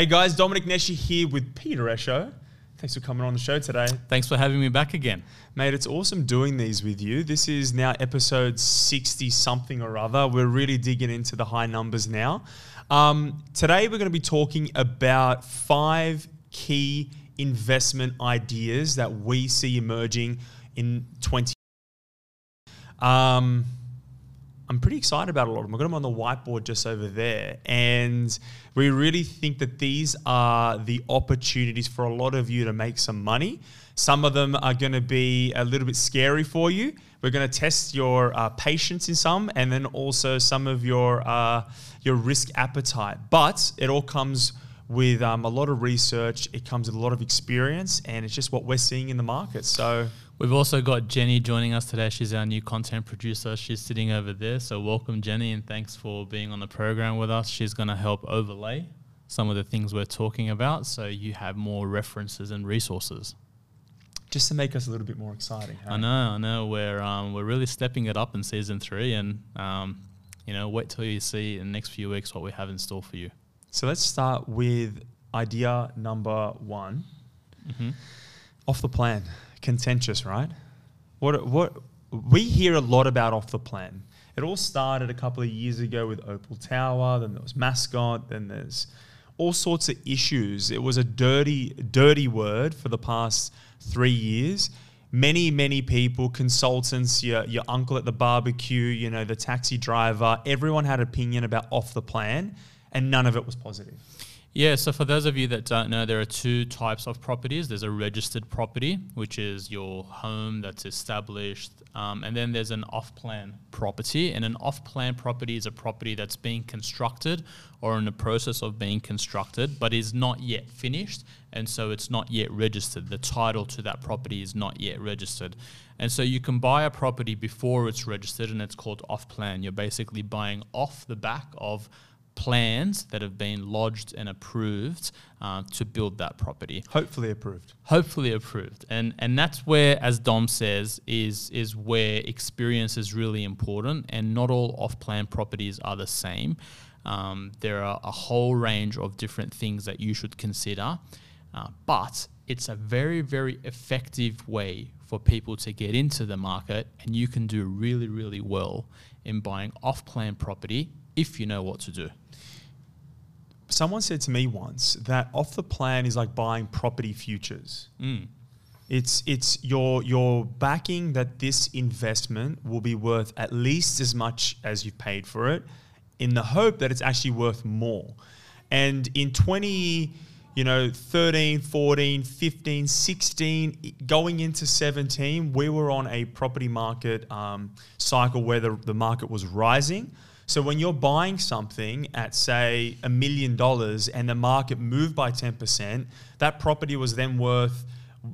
Hey guys, Dominic Neshi here with Peter Esho. Thanks for coming on the show today. Thanks for having me back again. Mate, it's awesome doing these with you. This is now episode 60 something or other. We're really digging into the high numbers now. Um, today, we're going to be talking about five key investment ideas that we see emerging in 20. Um, I'm pretty excited about a lot of them. I've got them on the whiteboard just over there. And we really think that these are the opportunities for a lot of you to make some money. Some of them are going to be a little bit scary for you. We're going to test your uh, patience in some, and then also some of your uh, your risk appetite. But it all comes with um, a lot of research. It comes with a lot of experience, and it's just what we're seeing in the market. So We've also got Jenny joining us today. She's our new content producer. She's sitting over there. So, welcome, Jenny, and thanks for being on the program with us. She's going to help overlay some of the things we're talking about so you have more references and resources. just to make us a little bit more exciting. hey? I know, I know. We're, um, we're really stepping it up in season three, and um, you know, wait till you see in the next few weeks what we have in store for you. So let's start with idea number one. Mm-hmm. Off the plan, contentious, right? What what we hear a lot about off the plan. It all started a couple of years ago with Opal Tower. Then there was Mascot. Then there's all sorts of issues. It was a dirty, dirty word for the past three years. Many, many people, consultants, your, your uncle at the barbecue, you know, the taxi driver, everyone had opinion about off the plan, and none of it was positive. Yeah, so for those of you that don't know, there are two types of properties. There's a registered property, which is your home that's established, um, and then there's an off plan property. And an off plan property is a property that's being constructed or in the process of being constructed, but is not yet finished, and so it's not yet registered. The title to that property is not yet registered. And so you can buy a property before it's registered, and it's called off plan. You're basically buying off the back of plans that have been lodged and approved uh, to build that property. Hopefully approved. hopefully approved. And and that's where as dom says is is where experience is really important and not all off-plan properties are the same. Um, there are a whole range of different things that you should consider uh, but it's a very very effective way for people to get into the market and you can do really really well in buying off-plan property if you know what to do Someone said to me once that off the plan is like buying property futures. Mm. It's it's your your backing that this investment will be worth at least as much as you've paid for it, in the hope that it's actually worth more. And in 20, you know, 13, 14, 15, 16, going into 17, we were on a property market um, cycle where the, the market was rising. So when you're buying something at say a million dollars and the market moved by 10%, that property was then worth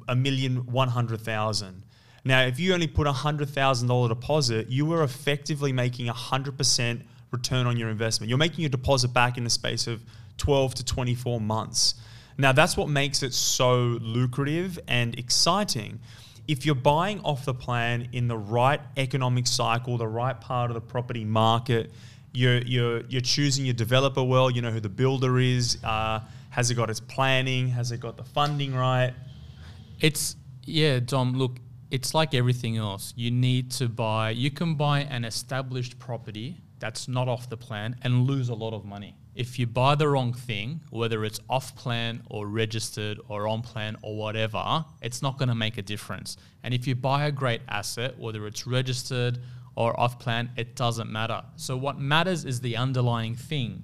a million one hundred thousand. Now, if you only put a hundred thousand dollar deposit, you were effectively making a hundred percent return on your investment. You're making your deposit back in the space of 12 to 24 months. Now, that's what makes it so lucrative and exciting. If you're buying off the plan in the right economic cycle, the right part of the property market, you're, you're, you're choosing your developer well, you know who the builder is, uh, has it got its planning, has it got the funding right? It's yeah, Dom. Look, it's like everything else. You need to buy. You can buy an established property that's not off the plan and lose a lot of money. If you buy the wrong thing, whether it's off plan or registered or on plan or whatever, it's not going to make a difference. And if you buy a great asset, whether it's registered or off plan, it doesn't matter. So what matters is the underlying thing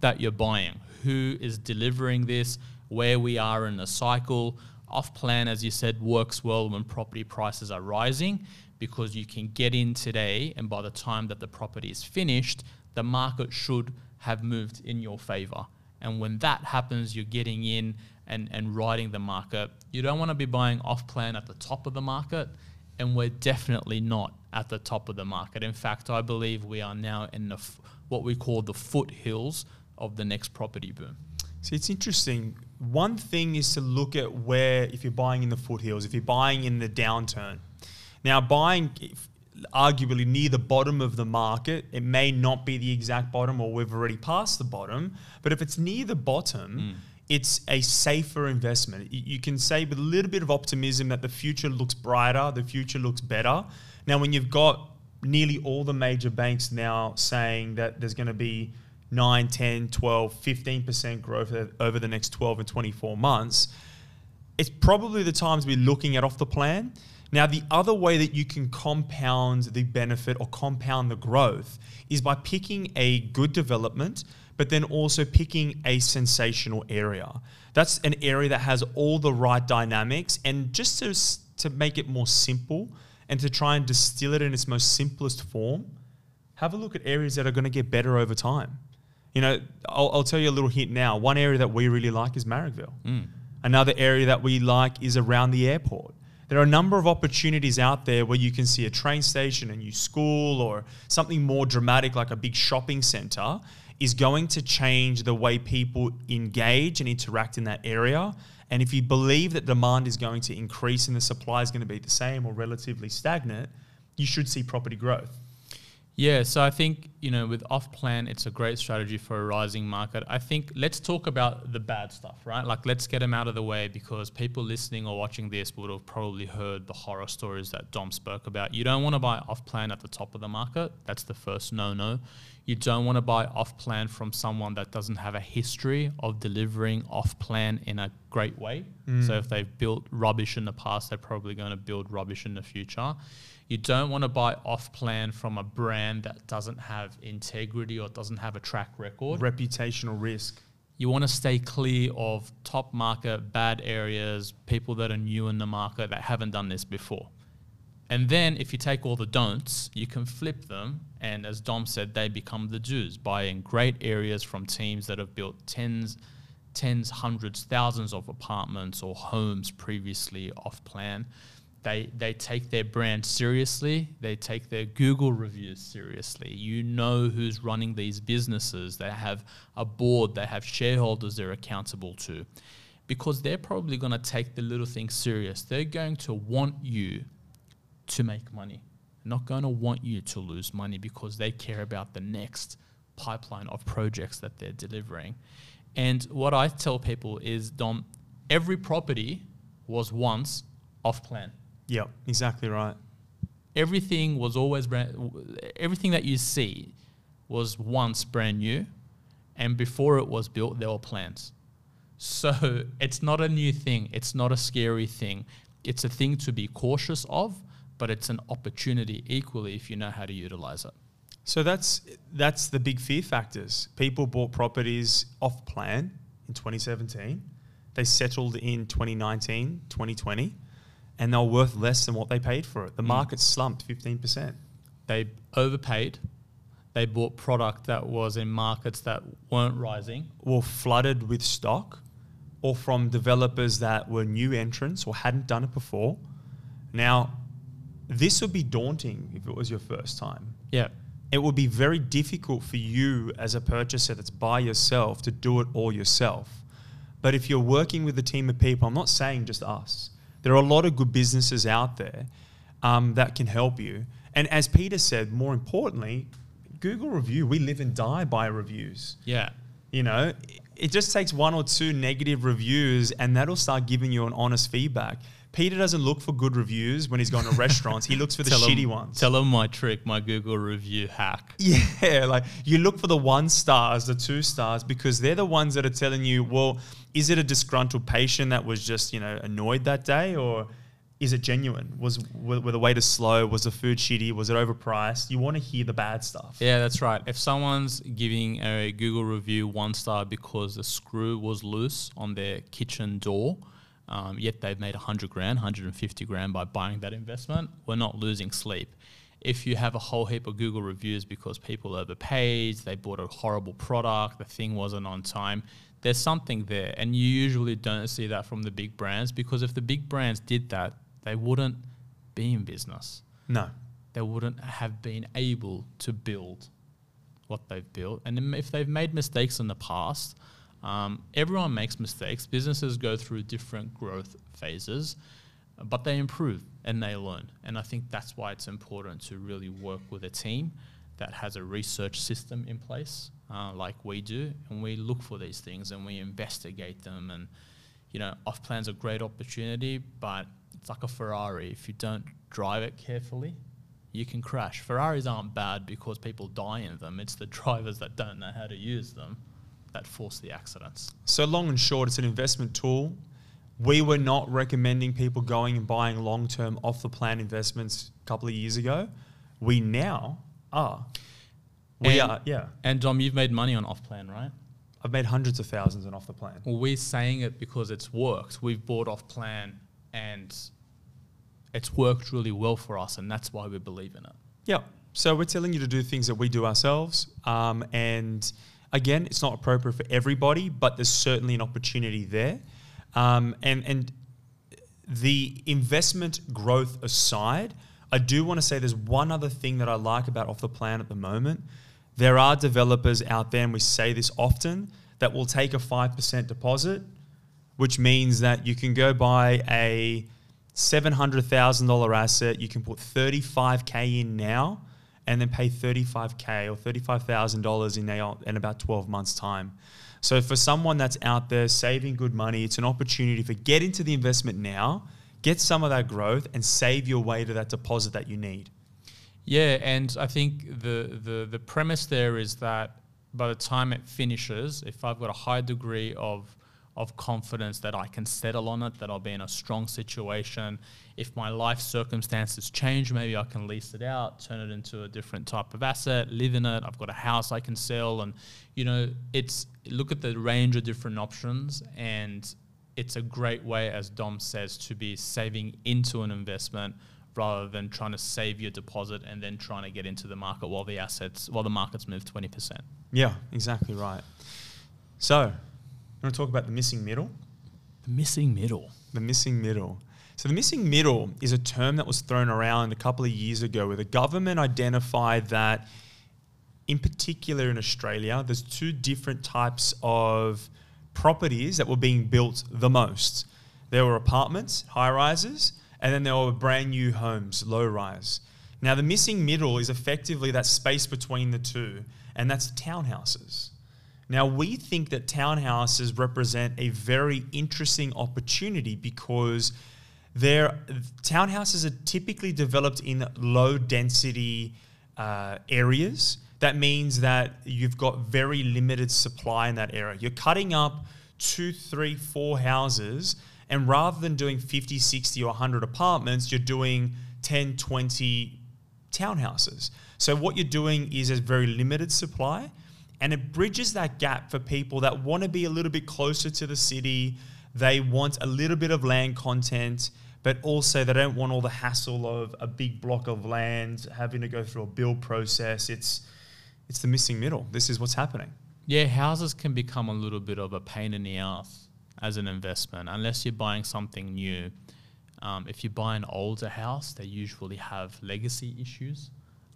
that you're buying. Who is delivering this? Where we are in the cycle. Off plan, as you said, works well when property prices are rising because you can get in today, and by the time that the property is finished, the market should have moved in your favor. And when that happens, you're getting in and, and riding the market. You don't want to be buying off plan at the top of the market, and we're definitely not at the top of the market. In fact, I believe we are now in the f- what we call the foothills of the next property boom. See, it's interesting. One thing is to look at where, if you're buying in the foothills, if you're buying in the downturn. Now, buying arguably near the bottom of the market, it may not be the exact bottom or we've already passed the bottom, but if it's near the bottom, mm. it's a safer investment. You can say with a little bit of optimism that the future looks brighter, the future looks better. Now, when you've got nearly all the major banks now saying that there's going to be 9, 10, 12, 15% growth over the next 12 and 24 months, it's probably the times we're looking at off the plan. Now, the other way that you can compound the benefit or compound the growth is by picking a good development, but then also picking a sensational area. That's an area that has all the right dynamics. And just to, to make it more simple and to try and distill it in its most simplest form, have a look at areas that are going to get better over time. You know, I'll, I'll tell you a little hint now. One area that we really like is Marrickville. Mm. Another area that we like is around the airport. There are a number of opportunities out there where you can see a train station, a new school, or something more dramatic like a big shopping center is going to change the way people engage and interact in that area. And if you believe that demand is going to increase and the supply is going to be the same or relatively stagnant, you should see property growth. Yeah, so I think, you know, with off plan, it's a great strategy for a rising market. I think let's talk about the bad stuff, right? Like, let's get them out of the way because people listening or watching this would have probably heard the horror stories that Dom spoke about. You don't want to buy off plan at the top of the market. That's the first no no. You don't want to buy off plan from someone that doesn't have a history of delivering off plan in a great way. Mm. So, if they've built rubbish in the past, they're probably going to build rubbish in the future. You don't want to buy off plan from a brand that doesn't have integrity or doesn't have a track record. Reputational risk. You want to stay clear of top market, bad areas, people that are new in the market that haven't done this before. And then if you take all the don'ts, you can flip them. And as Dom said, they become the do's, buying great areas from teams that have built tens, tens, hundreds, thousands of apartments or homes previously off plan. They, they take their brand seriously. They take their Google reviews seriously. You know who's running these businesses. They have a board, they have shareholders they're accountable to because they're probably going to take the little things serious. They're going to want you to make money, not going to want you to lose money because they care about the next pipeline of projects that they're delivering. And what I tell people is, Dom, every property was once off plan. Yeah, exactly right. Everything was always brand, everything that you see was once brand new, and before it was built, there were plans. So it's not a new thing. It's not a scary thing. It's a thing to be cautious of, but it's an opportunity equally if you know how to utilize it. So that's that's the big fear factors. People bought properties off plan in 2017. They settled in 2019, 2020, and they're worth less than what they paid for it. The mm. market slumped 15%. They overpaid. They bought product that was in markets that weren't rising. Or flooded with stock, or from developers that were new entrants or hadn't done it before. Now, this would be daunting if it was your first time. Yeah. it would be very difficult for you as a purchaser that's by yourself to do it all yourself. But if you're working with a team of people, I'm not saying just us, there are a lot of good businesses out there um, that can help you. And as Peter said, more importantly, Google review. We live and die by reviews. Yeah. You know, it just takes one or two negative reviews and that'll start giving you an honest feedback. Peter doesn't look for good reviews when he's going to restaurants. He looks for the Tell shitty ones. Tell him my trick, my Google review hack. Yeah, like you look for the one stars, the two stars, because they're the ones that are telling you, well, is it a disgruntled patient that was just, you know, annoyed that day or is it genuine? Was were, were the waiters slow? Was the food shitty? Was it overpriced? You want to hear the bad stuff. Yeah, that's right. If someone's giving a Google review one star because the screw was loose on their kitchen door, um, yet they've made 100 grand, 150 grand by buying that investment, we're not losing sleep. If you have a whole heap of Google reviews because people overpaid, they bought a horrible product, the thing wasn't on time, there's something there. And you usually don't see that from the big brands because if the big brands did that, they wouldn't be in business No. they wouldn't have been able to build what they've built. And if they've made mistakes in the past, um, everyone makes mistakes. Businesses go through different growth phases, but they improve and they learn. And I think that's why it's important to really work with a team that has a research system in place. uh, like we do, and we look for these things and we investigate them. And you know, off plan's a great opportunity, but it's like a Ferrari. If you don't drive it carefully, you can crash. Ferraris aren't bad because people die in them. It's the drivers that don't know how to use them that force the accidents. So long and short, it's an investment tool. We were not recommending people going and buying long-term off-the-plan investments a couple of years ago. We now are. We And- are, yeah. And Dom, you've made money on off plan, right? I've made hundreds of thousands on off-the-plan. Well, we're saying it because it's worked. We've bought off plan and it's worked really well for us, and that's why we believe in it. Yeah. So we're telling you to do things that we do ourselves. Um, and again, it's not appropriate for everybody, but there's certainly an opportunity there. Um, and and the investment growth aside, I do want to say there's one other thing that I like about off the plan at the moment. There are developers out there, and we say this often, that will take a 5% deposit, which means that you can go buy a $700,000 asset, you can put 35K in now, and then pay 35K or $35,000 in, in about 12 months' time. So for someone that's out there saving good money, it's an opportunity for get into the investment now, get some of that growth, and save your way to that deposit that you need. Yeah, and I think the, the the premise there is that by the time it finishes, if I've got a high degree of of confidence that I can settle on it, that I'll be in a strong situation. If my life circumstances change, maybe I can lease it out, turn it into a different type of asset, live in it. I've got a house I can sell, and you know, it's look at the range of different options, and it's a great way, as Dom says, to be saving into an investment rather than trying to save your deposit and then trying to get into the market while the assets while the markets move 20%. Yeah, exactly right. So, you want to talk about the missing middle? The missing middle. The missing middle. So, the missing middle is a term that was thrown around a couple of years ago where the government identified that, in particular in Australia, there's two different types of properties that were being built the most. There were apartments, high rises, and then there were brand new homes, low rise. Now, the missing middle is effectively that space between the two, and that's townhouses. Now, we think that townhouses represent a very interesting opportunity because they're, townhouses are typically developed in low density uh, areas. That means that you've got very limited supply in that area. You're cutting up two, three, four houses, and rather than doing 50, 60, or 100 apartments, you're doing 10, 20 townhouses. So, what you're doing is a very limited supply, and it bridges that gap for people that want to be a little bit closer to the city. They want a little bit of land content, but also they don't want all the hassle of a big block of land having to go through a build process. It's it's the missing middle. This is what's happening. Yeah, houses can become a little bit of a pain in the ass as an investment unless you're buying something new. Um, if you buy an older house, they usually have legacy issues.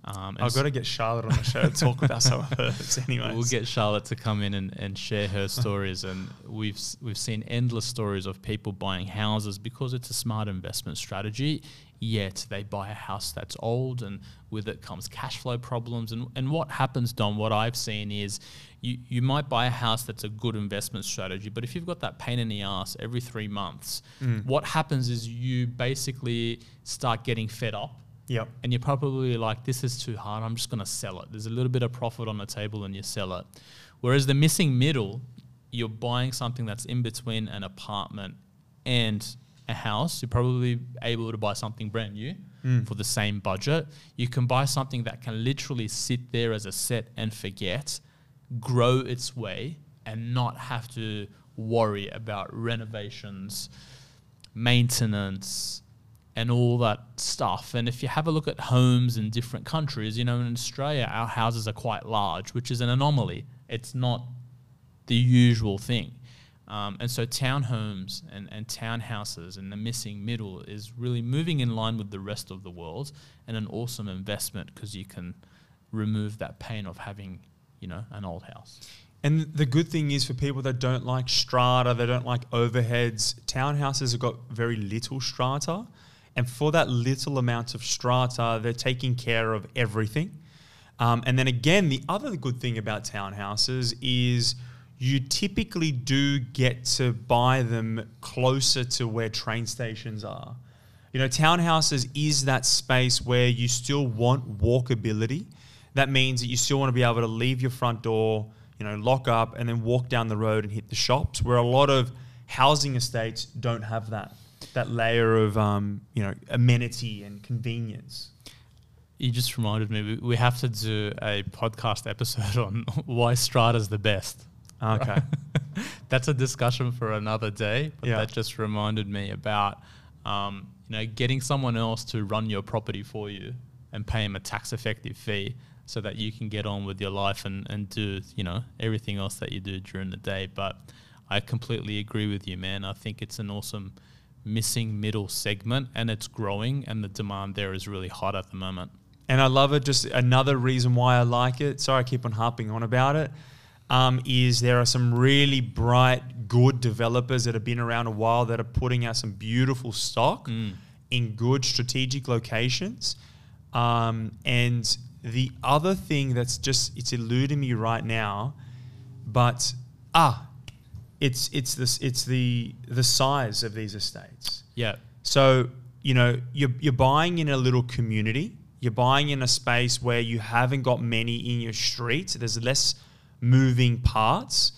Um, I've got to get Charlotte on the show to talk about some of hers, anyways. We'll get Charlotte to come in and, and share her stories, and we've we've seen endless stories of people buying houses because it's a smart investment strategy. Yet they buy a house that's old, and with it comes cash flow problems. And and what happens, Dom? What I've seen is you you might buy a house that's a good investment strategy, but if you've got that pain in the ass every three months, what happens is you basically start getting fed up Yep. and you're probably like, this is too hard. I'm just going to sell it. There's a little bit of profit on the table and you sell it. Whereas the missing middle, you're buying something that's in between an apartment and a house. You're probably able to buy something brand new hmm. for the same budget. You can buy something that can literally sit there as a set and forget, grow its way, and not have to worry about renovations, maintenance, and all that stuff. And if you have a look at homes in different countries, you know, in Australia, our houses are quite large, which is an anomaly. It's not the usual thing. Um, and so townhomes and, and townhouses and the missing middle is really moving in line with the rest of the world and an awesome investment because you can remove that pain of having, you know, an old house. And the good thing is for people that don't like strata, they don't like overheads, townhouses have got very little strata. And for that little amount of strata, they're taking care of everything. Um, and then again, the other good thing about townhouses is you typically do get to buy them closer to where train stations are. You know, townhouses is that space where you still want walkability. That means that you still want to be able to leave your front door, you know, lock up and then walk down the road and hit the shops, where a lot of housing estates don't have that that layer of um, you know amenity and convenience. You just reminded me we, have to do a podcast episode on why Strata's the best. Okay. That's a discussion for another day, but Yeah. that just reminded me about um, you know getting someone else to run your property for you and pay them a tax effective fee so that you can get on with your life and, and do you know everything else that you do during the day. But I completely agree with you, man. I think it's an awesome missing middle segment and it's growing and the demand there is really hot at the moment. and I love it. Just another reason why I like it. Sorry, I keep on harping on about it. Um, is there are some really bright, good developers that have been around a while that are putting out some beautiful stock in good strategic locations. Um, and the other thing that's just it's eluding me right now, but ah, it's it's this it's the the size of these estates. Yeah. So, you know, you're, you're buying in a little community, you're buying in a space where you haven't got many in your street, there's less moving parts.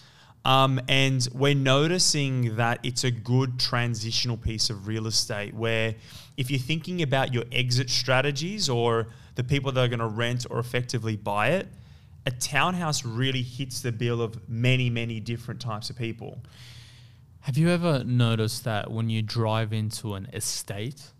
Um, and we're noticing that it's a good transitional piece of real estate where if you're thinking about your exit strategies or the people that are going to rent or effectively buy it, a townhouse really hits the bill of many, many different types of people. Have you ever noticed that when you drive into an estate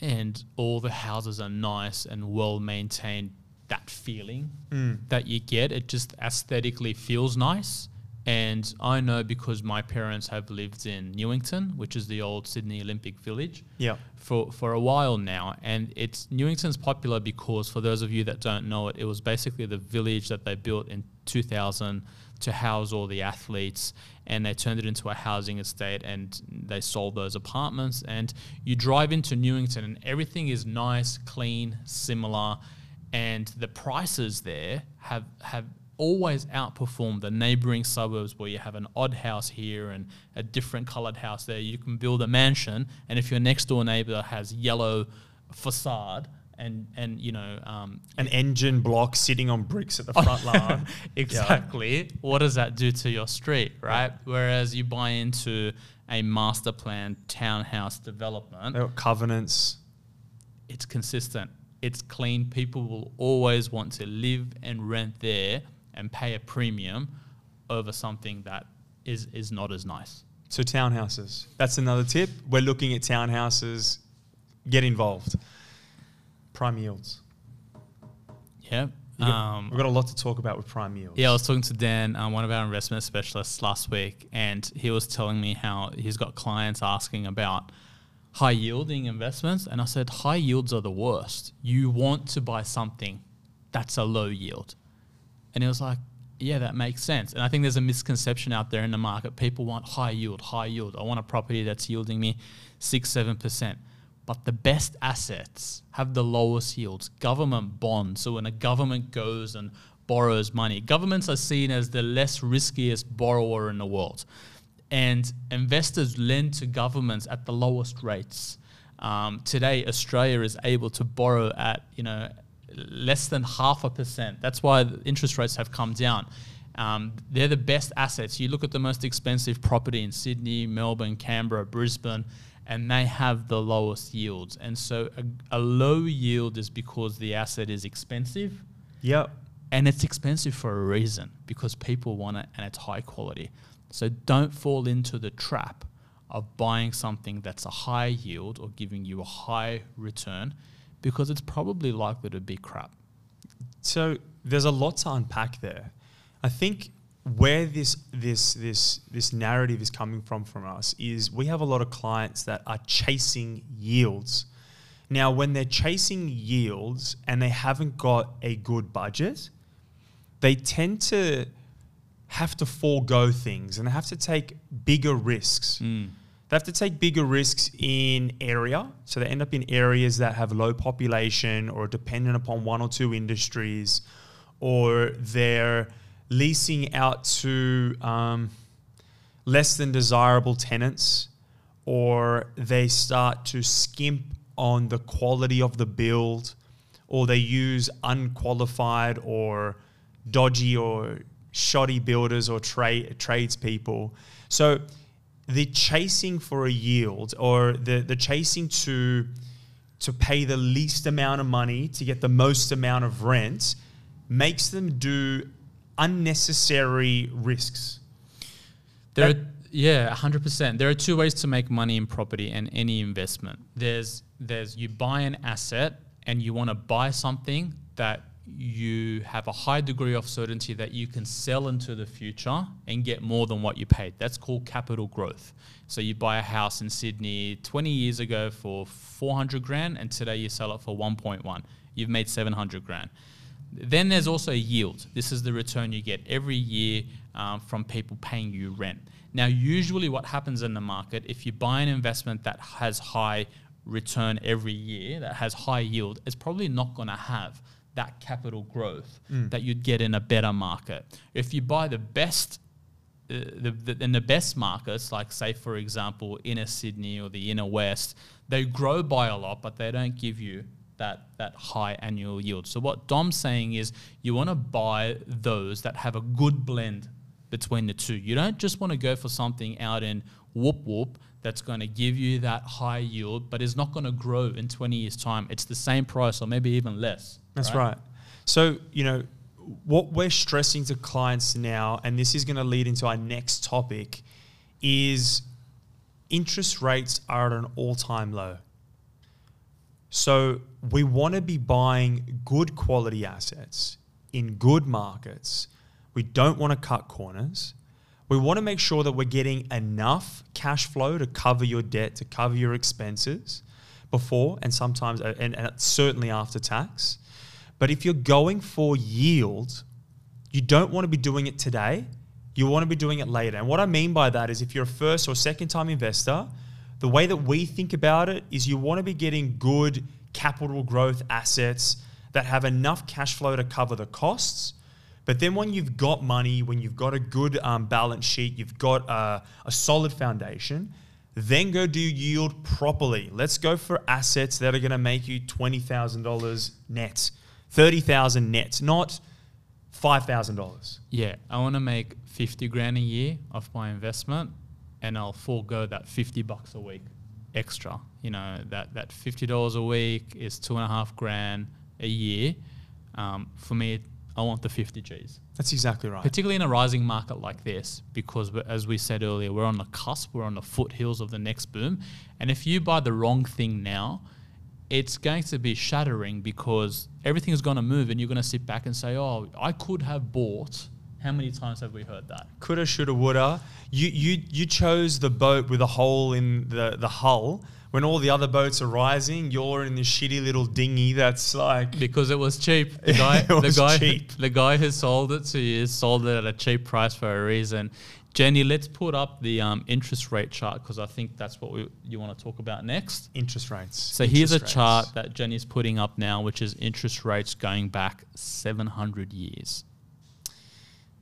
and all the houses are nice and well maintained, that feeling mm. that you get, it just aesthetically feels nice. And I know because my parents have lived in Newington, which is the old Sydney Olympic Village, Yeah. for, for a while now. And it's Newington's popular because, for those of you that don't know it, it was basically the village that they built in 2000 to house all the athletes. And they turned it into a housing estate and they sold those apartments. And you drive into Newington and everything is nice, clean, similar. And the prices there have, have always outperform the neighboring suburbs where you have an odd house here and a different colored house there. You can build a mansion, and if your next door neighbor has yellow facade and and you know um, An engine block sitting on bricks at the front lawn. exactly, what does that do to your street, right? Whereas you buy into a master plan townhouse development, covenants. it's consistent. It's clean. People will always want to live and rent there and pay a premium over something that is is not as nice. So townhouses. That's another tip. We're looking at townhouses. Get involved. Prime yields. Yeah. Got- Um, We've got a lot to talk about with prime yields. yeah, I was talking to Dan, um, one of our investment specialists, last week, and he was telling me how he's got clients asking about high yielding investments. And I said, high yields are the worst. You want to buy something that's a low yield. And he was like, yeah, that makes sense. And I think there's a misconception out there in the market. People want high yield, high yield. I want a property that's yielding me six, seven percent. But the best assets have the lowest yields. Government bonds. So when a government goes and borrows money, governments are seen as the less riskiest borrower in the world. And investors lend to governments at the lowest rates. Um, today, Australia is able to borrow at you know less than half a percent. That's why the interest rates have come down. Um, they're the best assets. You look at the most expensive property in Sydney, Melbourne, Canberra, Brisbane, and they have the lowest yields. And so a, a low yield is because the asset is expensive Yep. and it's expensive for a reason because people want it and it's high quality. So don't fall into the trap of buying something that's a high yield or giving you a high return because it's probably likely to be crap. So there's a lot to unpack there. I think where this this this this narrative is coming from from us is we have a lot of clients that are chasing yields. Now, when they're chasing yields and they haven't got a good budget, they tend to have to forego things and they have to take bigger risks. Mm. They have to take bigger risks in area. So they end up in areas that have low population or dependent upon one or two industries, or they're leasing out to um, less than desirable tenants, or they start to skimp on the quality of the build, or they use unqualified or dodgy or shoddy builders or trade tradespeople. So the chasing for a yield or the, the chasing to to pay the least amount of money to get the most amount of rent makes them do unnecessary risks. There, are, yeah, hundred percent. There are two ways to make money in property and any investment. There's there's you buy an asset and you want to buy something that you have a high degree of certainty that you can sell into the future and get more than what you paid. That's called capital growth. So you buy a house in Sydney 20 years ago for 400 grand and today you sell it for 1.1. You've made 700 grand. Then there's also yield. This is the return you get every year um, from people paying you rent. Now, usually, what happens in the market, if you buy an investment that has high return every year, that has high yield, it's probably not going to have that capital growth mm. that you'd get in a better market. If you buy the best uh, the, the, in the best markets, like say for example inner Sydney or the inner west, they grow by a lot, but they don't give you that that high annual yield. So what Dom's saying is you want to buy those that have a good blend between the two. You don't just want to go for something out in whoop whoop that's going to give you that high yield, but is not going to grow in 20 years' time. It's the same price or maybe even less. That's right. right. So, you know, what we're stressing to clients now, and this is going to lead into our next topic, is interest rates are at an all time low. So, we want to be buying good quality assets in good markets. We don't want to cut corners. We want to make sure that we're getting enough cash flow to cover your debt, to cover your expenses before and sometimes, uh, and, and certainly after tax. But if you're going for yield, you don't want to be doing it today. You want to be doing it later. And what I mean by that is if you're a first or second time investor, the way that we think about it is you want to be getting good capital growth assets that have enough cash flow to cover the costs. But then when you've got money, when you've got a good um, balance sheet, you've got a, a solid foundation, then go do yield properly. Let's go for assets that are going to make you $20,000 net thirty thousand net, not five thousand dollars. Yeah, I want to make fifty grand a year off my investment, and I'll forego that fifty bucks a week extra. You know that that fifty dollars a week is two and a half grand a year. Um, for me, I want the fifty G's. That's exactly right. Particularly in a rising market like this, because as we said earlier, we're on the cusp, we're on the foothills of the next boom, and if you buy the wrong thing now it's going to be shattering because everything is going to move and you're going to sit back and say, oh, I could have bought. How many times have we heard that? Coulda, shoulda, woulda. You, you, you chose the boat with a hole in the, the hull. When all the other boats are rising, you're in this shitty little dinghy that's like because it was cheap. The guy, the guy, cheap. the guy who sold it to you sold it at a cheap price for a reason. Jenny, let's put up the um, interest rate chart because I think that's what we, you want to talk about next. Interest rates. So interest here's a rates. chart that Jenny's putting up now, which is interest rates going back 700 years.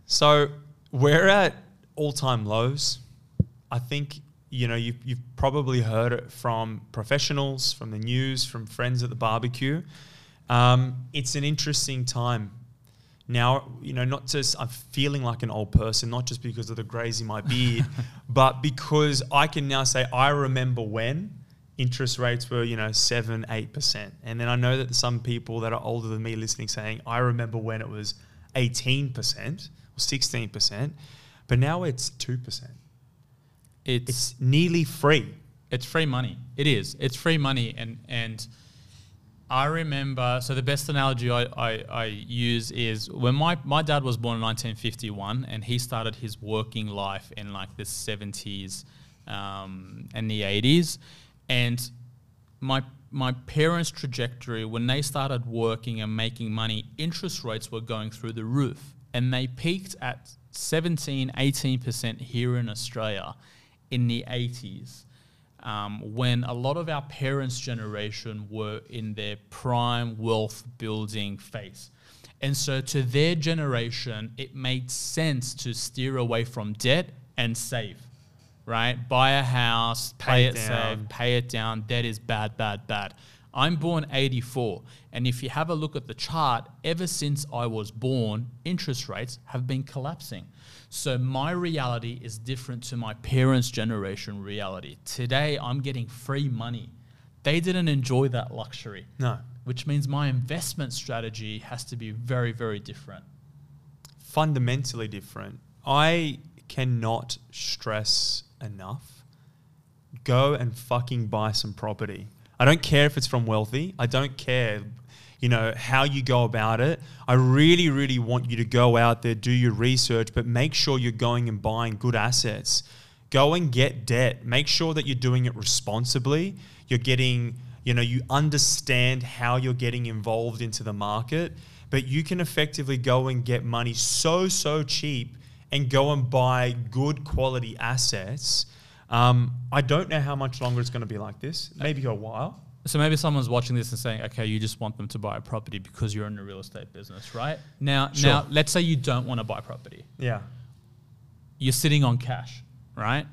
So we're at all-time lows. I think you know you've, you've probably heard it from professionals, from the news, from friends at the barbecue. Um, it's an interesting time now, you know, not just I'm feeling like an old person, not just because of the grays in my beard, but because I can now say I remember when interest rates were, you know, seven, eight percent. And then I know that some people that are older than me listening saying, I remember when it was 18% or 16%, but now it's 2%. It's, it's nearly free. It's free money. It is. It's free money. And, and, I remember, so the best analogy I, I, I, use is when my, my dad was born in 1951 and he started his working life in like the 70s um, and the 80s. And my, my parents' trajectory, when they started working and making money, interest rates were going through the roof. And they peaked at 17, 18% here in Australia in the 80s. um, when a lot of our parents' generation were in their prime wealth building phase. And so to their generation, it made sense to steer away from debt and save, right? Buy a house, pay, Pay it, save, down. pay it down. Debt is bad, bad, bad. I'm born 84. And if you have a look at the chart, ever since I was born, interest rates have been collapsing. So my reality is different to my parents' generation reality. Today, I'm getting free money. They didn't enjoy that luxury, No. which means my investment strategy has to be very, very different. fundamentally different. I cannot stress enough. Go and fucking buy some property. I don't care if it's from wealthy. I don't care, you know, how you go about it. I really, really want you to go out there, do your research, but make sure you're going and buying good assets. Go and get debt. Make sure that you're doing it responsibly. You're getting, you know, you understand how you're getting involved into the market but you can effectively go and get money so so cheap and go and buy good quality assets. Um, I don't know how much longer it's going to be like this. Maybe a while. So maybe someone's watching this and saying, okay, you just want them to buy a property because you're in the real estate business, right? Now, Sure. now let's say you don't want to buy property. Yeah. You're sitting on cash, right?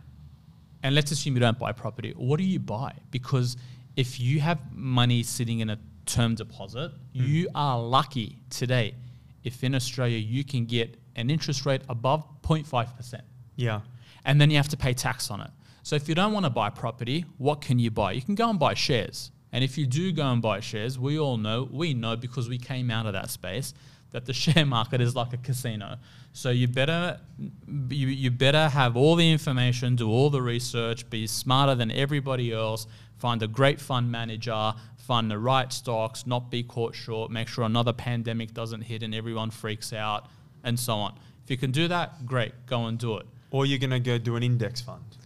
And let's assume you don't buy property. What do you buy? Because if you have money sitting in a term deposit, you are lucky today if in Australia you can get an interest rate above 0.5%. Yeah. and then you have to pay tax on it. So if you don't want to buy property, what can you buy? You can go and buy shares. And if you do go and buy shares, we all know, we know because we came out of that space that the share market is like a casino. So you better you, you better have all the information, do all the research, be smarter than everybody else, find a great fund manager, find the right stocks, not be caught short, make sure another pandemic doesn't hit and everyone freaks out and so on. If you can do that, great, go and do it. Or you're going to go do an index fund.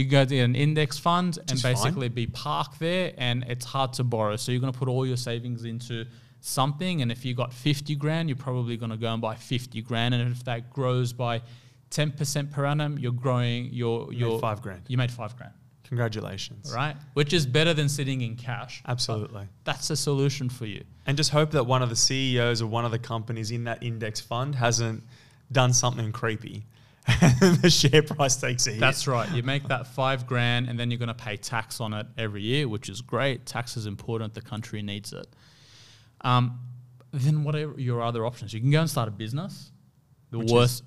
You go to an index fund and is fine. basically be parked there, and it's hard to borrow. So you're going to put all your savings into something, and if you got 50 grand, you're probably going to go and buy 50 grand, and if that grows by 10% per annum, you're growing your You made your five grand. You made five grand, Congratulations. right? Which is better than sitting in cash. Absolutely. that's a solution for you. And just hope that one of the CEOs or one of the companies in that index fund hasn't done something creepy. And the share price takes a hit. That's right. You make that five grand, and then you're going to pay tax on it every year, which is great. Tax is important. The country needs it. Um, then what are your other options? You can go and start a business. The Which worst,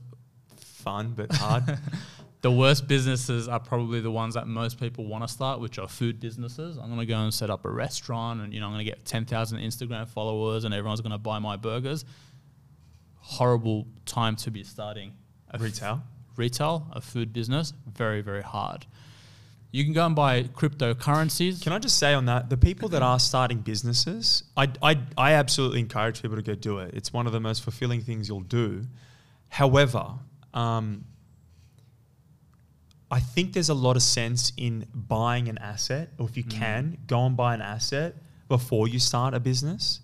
fun but hard. the worst businesses are probably the ones that most people want to start, which are food businesses. I'm going to go and set up a restaurant, and you know I'm going to get 10,000 Instagram followers, and everyone's going to buy my burgers. Horrible time to be starting Retail. Retail, a food business, very, very hard. You can go and buy cryptocurrencies. Can I just say on that, the people that are starting businesses, I, I, I absolutely encourage people to go do it. It's one of the most fulfilling things you'll do. However, um, I think there's a lot of sense in buying an asset, or if you can, go and buy an asset before you start a business.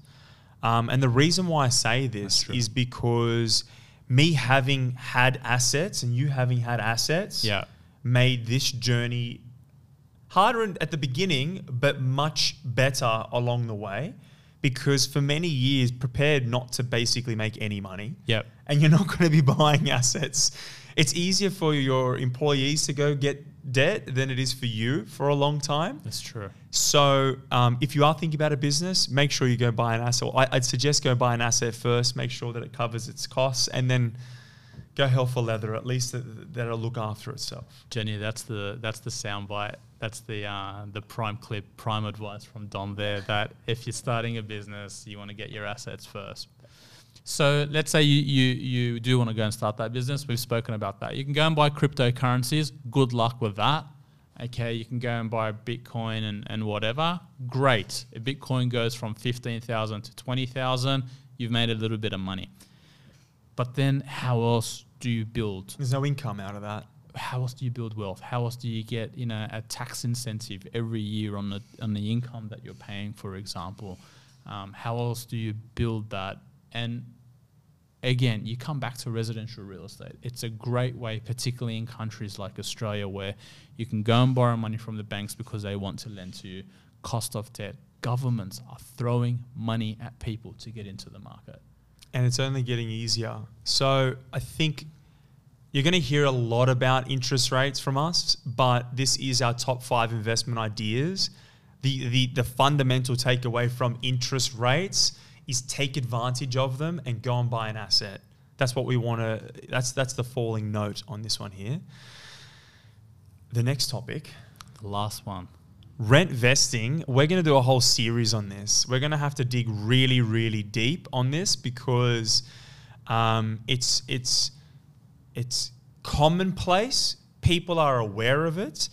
Um, and the reason why I say this is because me having had assets and you having had assets Yeah. made this journey harder at the beginning, but much better along the way. Because for many years, prepared not to basically make any money. Yep. And you're not going to be buying assets. It's easier for your employees to go get debt than it is for you for a long time. That's true. So, um, if you are thinking about a business, make sure you go buy an asset. I, I'd suggest go buy an asset first, make sure that it covers its costs, and then go hell for leather. At least that, that'll look after itself. Jenny, that's the that's the soundbite. That's the uh, the prime clip, prime advice from Dom there. That if you're starting a business, you want to get your assets first. So let's say you, you you do want to go and start that business. We've spoken about that. You can go and buy cryptocurrencies. Good luck with that. Okay, you can go and buy Bitcoin and, and whatever. Great. If Bitcoin goes from fifteen thousand to twenty thousand, you've made a little bit of money. But then, how else do you build There's no income out of that. how else do you build wealth? How else do you get you know a tax incentive every year on the on the income that you're paying, for example? Um, how else do you build that? And again, you come back to residential real estate. It's a great way, particularly in countries like Australia, where you can go and borrow money from the banks because they want to lend to you. Cost of debt. Governments are throwing money at people to get into the market. And it's only getting easier. So I think you're going to hear a lot about interest rates from us, but this is our top five investment ideas. The, the, the fundamental takeaway from interest rates is take advantage of them and go and buy an asset. That's what we want to, that's, that's the falling note on this one here. The next topic The last one. Rent vesting we're going to do a whole series on this. We're going to have to dig really really deep on this because um, it's it's it's commonplace. People are aware of it.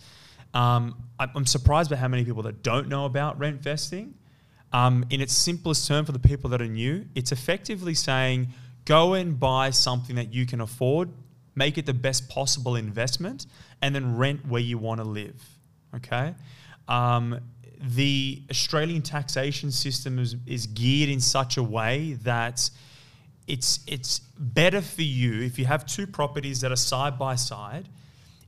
Um, i'm surprised by how many people that don't know about rent vesting. Um, in its simplest term for the people that are new it's effectively saying go and buy something that you can afford make it the best possible investment and then rent where you want to live okay um, the Australian taxation system is, is geared in such a way that it's it's better for you if you have two properties that are side by side.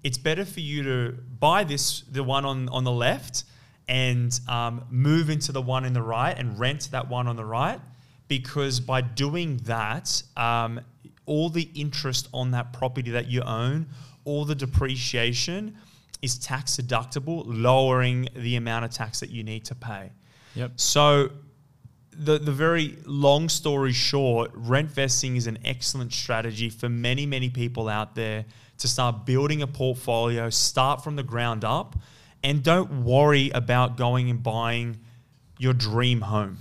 It's better for you to buy this the one on on the left and um, move into the one in the right and rent that one on the right because by doing that, um, all the interest on that property that you own, all the depreciation is tax deductible, lowering the amount of tax that you need to pay. Yep. So, the, the very long story short, rent vesting is an excellent strategy for many, many people out there to start building a portfolio, start from the ground up, and don't worry about going and buying your dream home.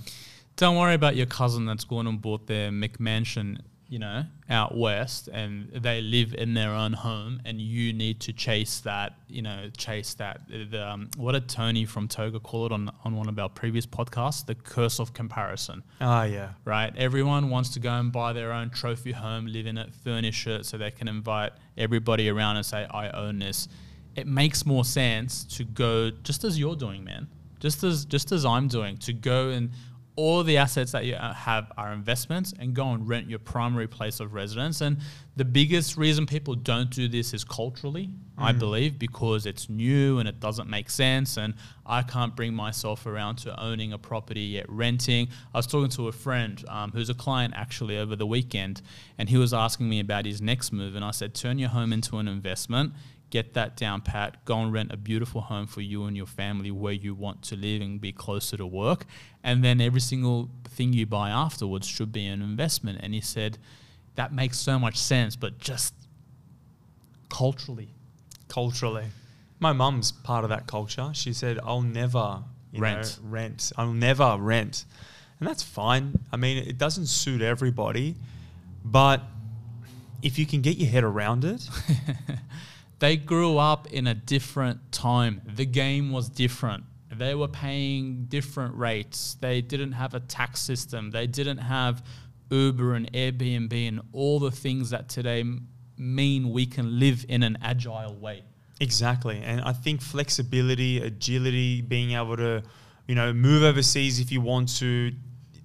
Don't worry about your cousin that's gone and bought their McMansion, you know, out west, and they live in their own home, and you need to chase that, you know, chase that. The, um, what did Tony from Toga call it on on one of our previous podcasts? The curse of comparison. Ah, yeah. right? Everyone wants to go and buy their own trophy home, live in it, furnish it, so they can invite everybody around and say, "I own this." It makes more sense to go just as you're doing, man. Just as just as I'm doing, to go and all the assets that you have are investments and go and rent your primary place of residence. And the biggest reason people don't do this is culturally, I believe, because it's new and it doesn't make sense. And I can't bring myself around to owning a property yet renting. I was talking to a friend um, who's a client actually over the weekend, and he was asking me about his next move. And I said, turn your home into an investment get that down pat, go and rent a beautiful home for you and your family where you want to live and be closer to work. And then every single thing you buy afterwards should be an investment. And he said, that makes so much sense, but just culturally. culturally. My mum's part of that culture. She said, "I'll never Rent. know, rent. I'll never rent," and that's fine. I mean, it doesn't suit everybody, but if you can get your head around it, they grew up in a different time. The game was different. They were paying different rates. They didn't have a tax system. They didn't have Uber and Airbnb and all the things that today mean we can live in an agile way. Exactly. And I think flexibility, agility, being able to, you know, move overseas if you want to,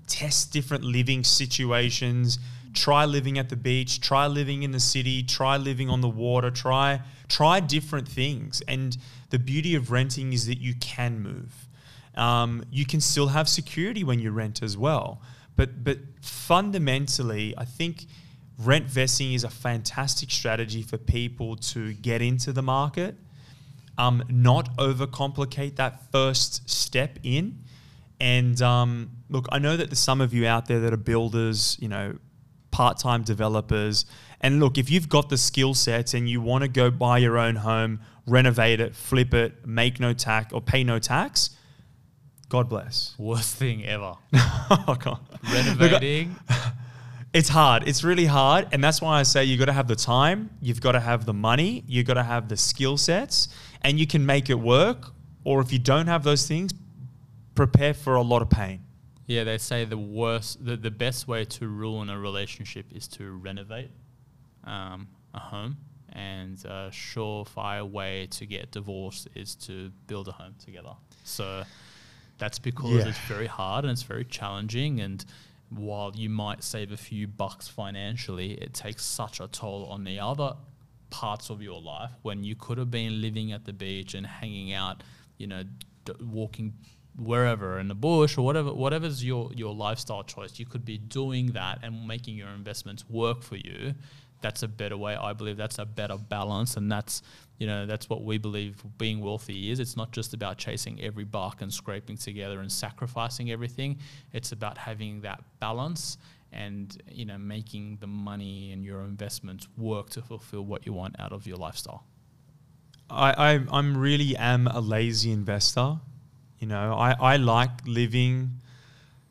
test different living situations, try living at the beach, try living in the city, try living on the water, try try different things. And the beauty of renting is that you can move. Um, you can still have security when you rent as well. But but fundamentally, I think rent vesting is a fantastic strategy for people to get into the market, um, not overcomplicate that first step in. And um, look, I know that there's some of you out there that are builders, you know, part-time developers. And look, if you've got the skill sets and you want to go buy your own home, renovate it, flip it, make no tax or pay no tax, God bless. Worst thing ever. oh, God. Renovating. It's hard. It's really hard. And that's why I say you've got to have the time, you've got to have the money, you've got to have the skill sets, and you can make it work. Or if you don't have those things, prepare for a lot of pain. Yeah, they say the worst, the, the best way to ruin a relationship is to renovate um, a home, and a surefire way to get divorced is to build a home together. So that's because Yeah. it's very hard and it's very challenging, and while you might save a few bucks financially, it takes such a toll on the other parts of your life when you could have been living at the beach and hanging out, you know, d- walking wherever in the bush or whatever whatever's your your lifestyle choice you could be doing that and making your investments work for you. That's a better way i believe that's a better balance and that's you know that's what we believe being wealthy is. It's not just about chasing every buck and scraping together and sacrificing everything. It's about having that balance and you know making the money and your investments work to fulfill what you want out of your lifestyle. I, I I'm really am a lazy investor. You know, I, I like living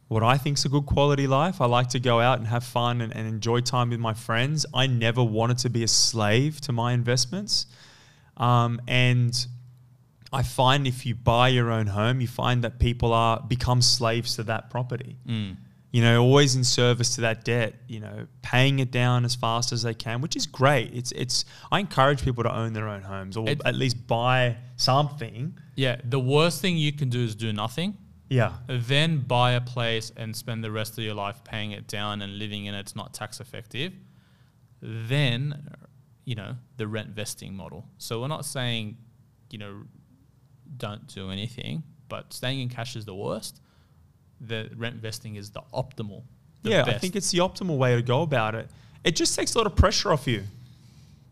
what I think is a good quality life. I like to go out and have fun and, and enjoy time with my friends. I never wanted to be a slave to my investments. Um, and I find if you buy your own home, you find that people are become slaves to that property. You know, always in service to that debt. You know, paying it down as fast as they can, which is great. It's it's. I encourage people to own their own homes or It- at least buy something. yeah the worst thing you can do is do nothing Yeah, then buy a place and spend the rest of your life paying it down and living in it, it's not tax effective. Then, you know, the rent vesting model. So we're not saying, you know, don't do anything, but staying in cash is the worst. The rent vesting is the optimal. the yeah. I think it's the optimal way to go about it. It just takes a lot of pressure off you.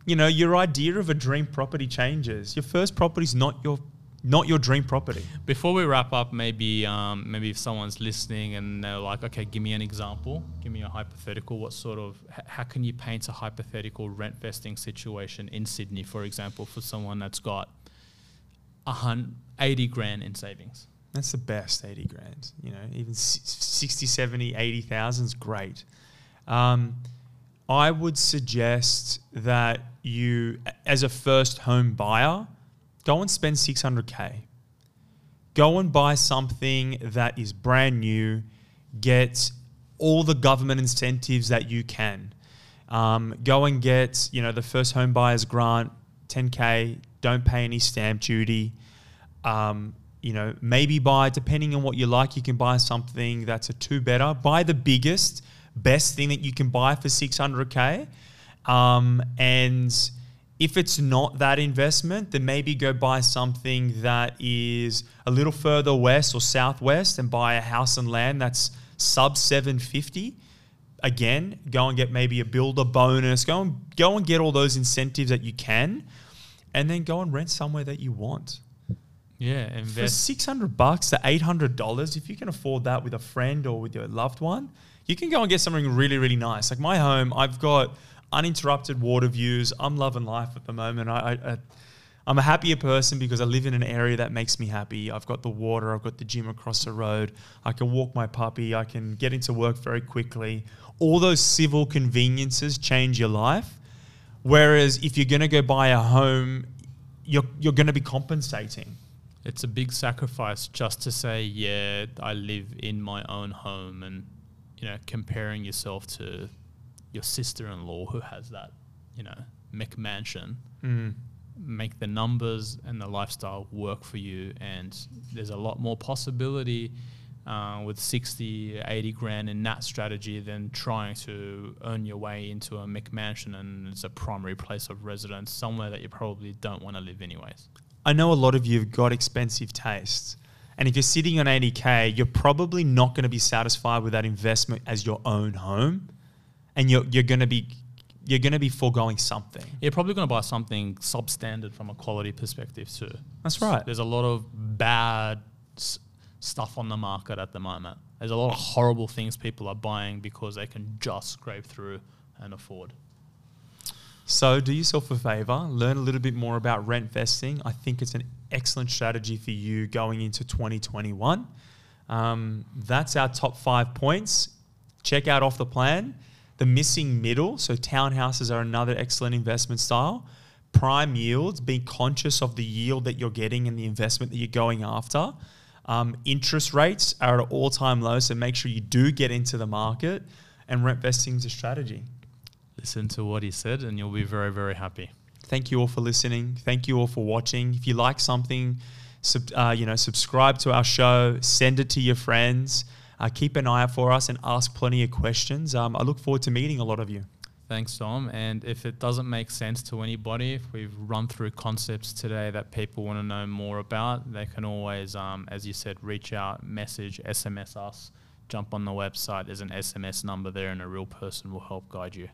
You know, your idea of a dream property changes. Your first property's not your not your dream property. Before we wrap up, maybe um, maybe if someone's listening and they're like, okay, give me an example, give me a hypothetical. What sort of h- how can you paint a hypothetical rent vesting situation in Sydney, for example, for someone that's got a hun- 80 grand in savings? That's the best 80 grand. You know, even si- 60, 70, 80,000 is great. Um, I would suggest that you, as a first home buyer, go and spend 600K. Go and buy something that is brand new, get all the government incentives that you can. Um, go and get, you know, the first home buyer's grant, 10K, don't pay any stamp duty. Um, you know, maybe buy, depending on what you like, you can buy something that's a two better. Buy the biggest, best thing that you can buy for 600K. Um, and if it's not that investment, then maybe go buy something that is a little further west or southwest and buy a house and land that's sub 750 again, go and get maybe a builder bonus. Go and go and get all those incentives that you can, and then go and rent somewhere that you want. Yeah, For invest. six hundred bucks to eight hundred dollars, if you can afford that with a friend or with your loved one, you can go and get something really, really nice. Like my home, I've got uninterrupted water views. I'm loving life at the moment. I, I, I I'm a happier person because I live in an area that makes me happy. I've got the water, I've got the gym across the road. I can walk my puppy, I can get into work very quickly. All those civil conveniences change your life. Whereas if you're going to go buy a home, you're, you're going to be compensating. It's a big sacrifice just to say, yeah, I live in my own home, and you know, comparing yourself to your sister-in-law who has that, you know, McMansion. Mm. Make the numbers and the lifestyle work for you, and there's a lot more possibility uh, with 60, 80 grand in that strategy than trying to earn your way into a McMansion and it's a primary place of residence somewhere that you probably don't want to live anyways. I know a lot of you have got expensive tastes. And if you're sitting on 80K, you're probably not going to be satisfied with that investment as your own home. And you're, you're going to be you're going to be foregoing something. You're probably going to buy something substandard from a quality perspective too. That's right. There's a lot of bad s- stuff on the market at the moment. There's a lot of horrible things people are buying because they can just scrape through and afford. So do yourself a favor, learn a little bit more about rent vesting. I think it's an excellent strategy for you going into 2021. Um, that's our top five points. Check out off the plan. The missing middle, so townhouses are another excellent investment style. Prime yields, being conscious of the yield that you're getting and the investment that you're going after. Um, interest rates are at an all time low, so make sure you do get into the market. And rent vesting is a strategy. Listen to what he said, and you'll be very, very happy. Thank you all for listening. Thank you all for watching. If you like something, sub, uh, you know, subscribe to our show. Send it to your friends. Uh, keep an eye out for us and ask plenty of questions. Um, I look forward to meeting a lot of you. Thanks, Dom. And if it doesn't make sense to anybody, if we've run through concepts today that people want to know more about, they can always, um, as you said, reach out, message, SMS us, jump on the website. There's an SMS number there, and a real person will help guide you.